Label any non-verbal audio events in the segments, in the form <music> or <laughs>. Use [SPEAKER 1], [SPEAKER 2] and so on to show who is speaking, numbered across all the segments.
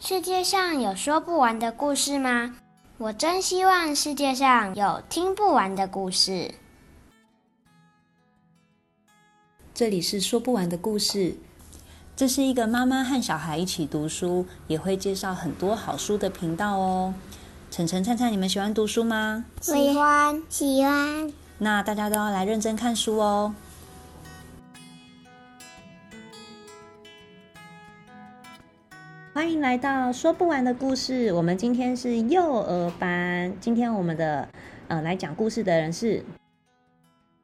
[SPEAKER 1] 世界上有说不完的故事吗？我真希望世界上有听不完的故事。
[SPEAKER 2] 这里是说不完的故事，这是一个妈妈和小孩一起读书，也会介绍很多好书的频道哦。晨晨、灿灿，你们喜欢读书吗？
[SPEAKER 1] 喜欢，喜欢。
[SPEAKER 2] 那大家都要来认真看书哦。欢迎来到说不完的故事。我们今天是幼儿班，今天我们的呃来讲故事的人是。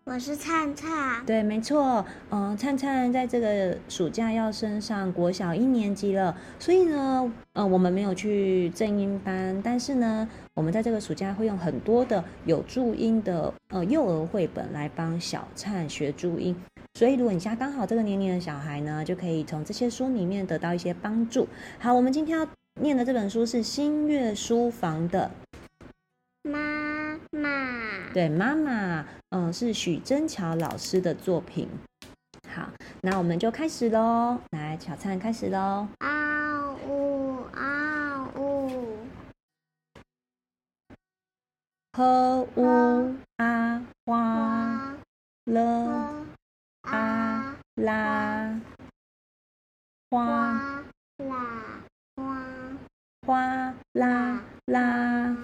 [SPEAKER 1] 我是灿灿，
[SPEAKER 2] 对，没错，嗯、呃，灿灿在这个暑假要升上国小一年级了，所以呢，呃，我们没有去正音班，但是呢，我们在这个暑假会用很多的有注音的呃幼儿绘本来帮小灿学注音，所以如果你家刚好这个年龄的小孩呢，就可以从这些书里面得到一些帮助。好，我们今天要念的这本书是新月书房的
[SPEAKER 1] 妈妈，
[SPEAKER 2] 对，妈妈。嗯，是许真乔老师的作品。好，那我们就开始喽。来，小灿开始喽。
[SPEAKER 1] 啊呜啊呜，
[SPEAKER 2] 呵呜啦花。
[SPEAKER 1] 啦花
[SPEAKER 2] 花。啦啦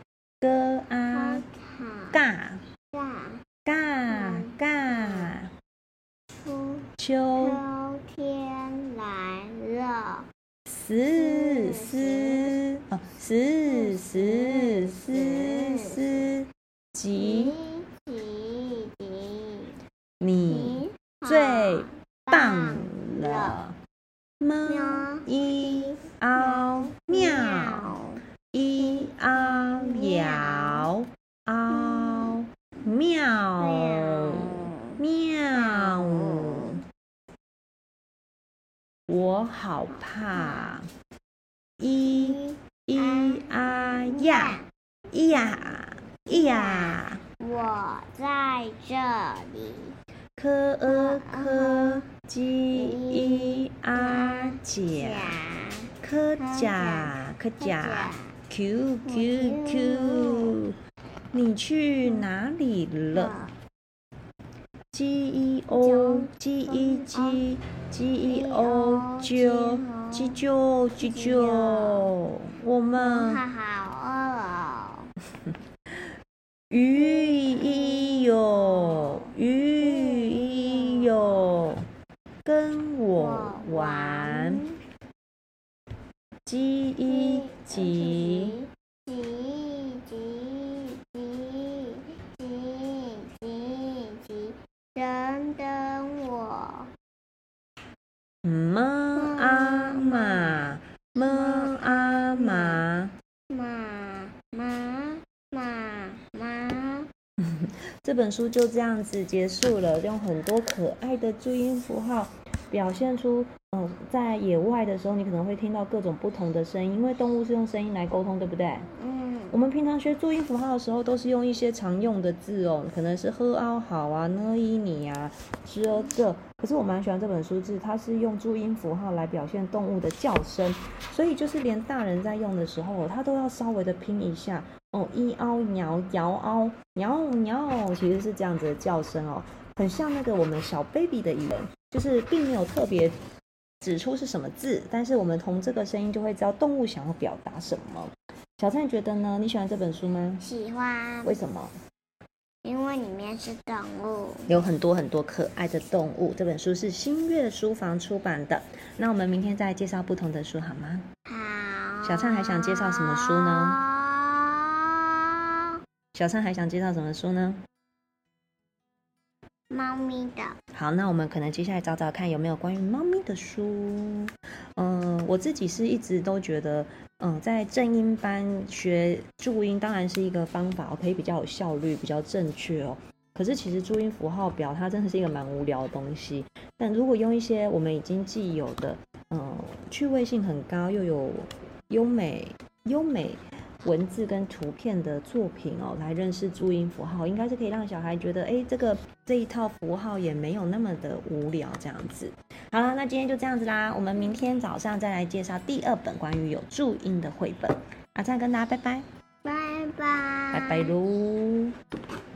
[SPEAKER 2] 思
[SPEAKER 1] 十哦，
[SPEAKER 2] 十思十十几
[SPEAKER 1] 几，
[SPEAKER 2] 你
[SPEAKER 1] 最棒了！
[SPEAKER 2] 喵一嗷。
[SPEAKER 1] 我好怕。咿咿啊呀，咿呀咿呀，我在这里。
[SPEAKER 2] k e k j i a 甲 k 甲 k 甲 q q q，你去哪里了？？G E O G E G G E O 啾啾啾啾啾，我们
[SPEAKER 1] 好饿哦。
[SPEAKER 2] 鱼一哟鱼一哟，跟我玩。G E G。等
[SPEAKER 1] 等我。
[SPEAKER 2] 妈妈妈妈
[SPEAKER 1] 妈妈妈
[SPEAKER 2] <laughs> 这本书就这样子结束了，用很多可爱的注音符号表现出，嗯、在野外的时候，你可能会听到各种不同的声音，因为动物是用声音来沟通，对不对？嗯。我们平常学注音符号的时候，都是用一些常用的字哦，可能是喝嗷好啊、呢伊你啊、知呃这。可是我蛮喜欢这本书字，它是用注音符号来表现动物的叫声，所以就是连大人在用的时候，它都要稍微的拼一下。哦，一嗷鸟，摇嗷鸟鸟，其实是这样子的叫声哦，很像那个我们小 baby 的语言，就是并没有特别指出是什么字，但是我们从这个声音就会知道动物想要表达什么。小灿觉得呢？你喜欢这本书吗？
[SPEAKER 1] 喜欢。
[SPEAKER 2] 为什么？
[SPEAKER 1] 因为里面是动物，
[SPEAKER 2] 有很多很多可爱的动物。这本书是新月书房出版的。那我们明天再介绍不同的书好吗？
[SPEAKER 1] 好。
[SPEAKER 2] 小灿还想介绍什么书呢？小灿还想介绍什么书呢？
[SPEAKER 1] 猫咪的。
[SPEAKER 2] 好，那我们可能接下来找找看有没有关于猫咪的书。嗯，我自己是一直都觉得，嗯，在正音班学注音当然是一个方法，可以比较有效率，比较正确哦。可是其实注音符号表它真的是一个蛮无聊的东西。但如果用一些我们已经既有的，嗯，趣味性很高又有优美优美。文字跟图片的作品哦，来认识注音符号，应该是可以让小孩觉得，哎，这个这一套符号也没有那么的无聊这样子。好了，那今天就这样子啦，我们明天早上再来介绍第二本关于有注音的绘本。阿灿跟大家拜拜，
[SPEAKER 1] 拜拜，
[SPEAKER 2] 拜拜喽。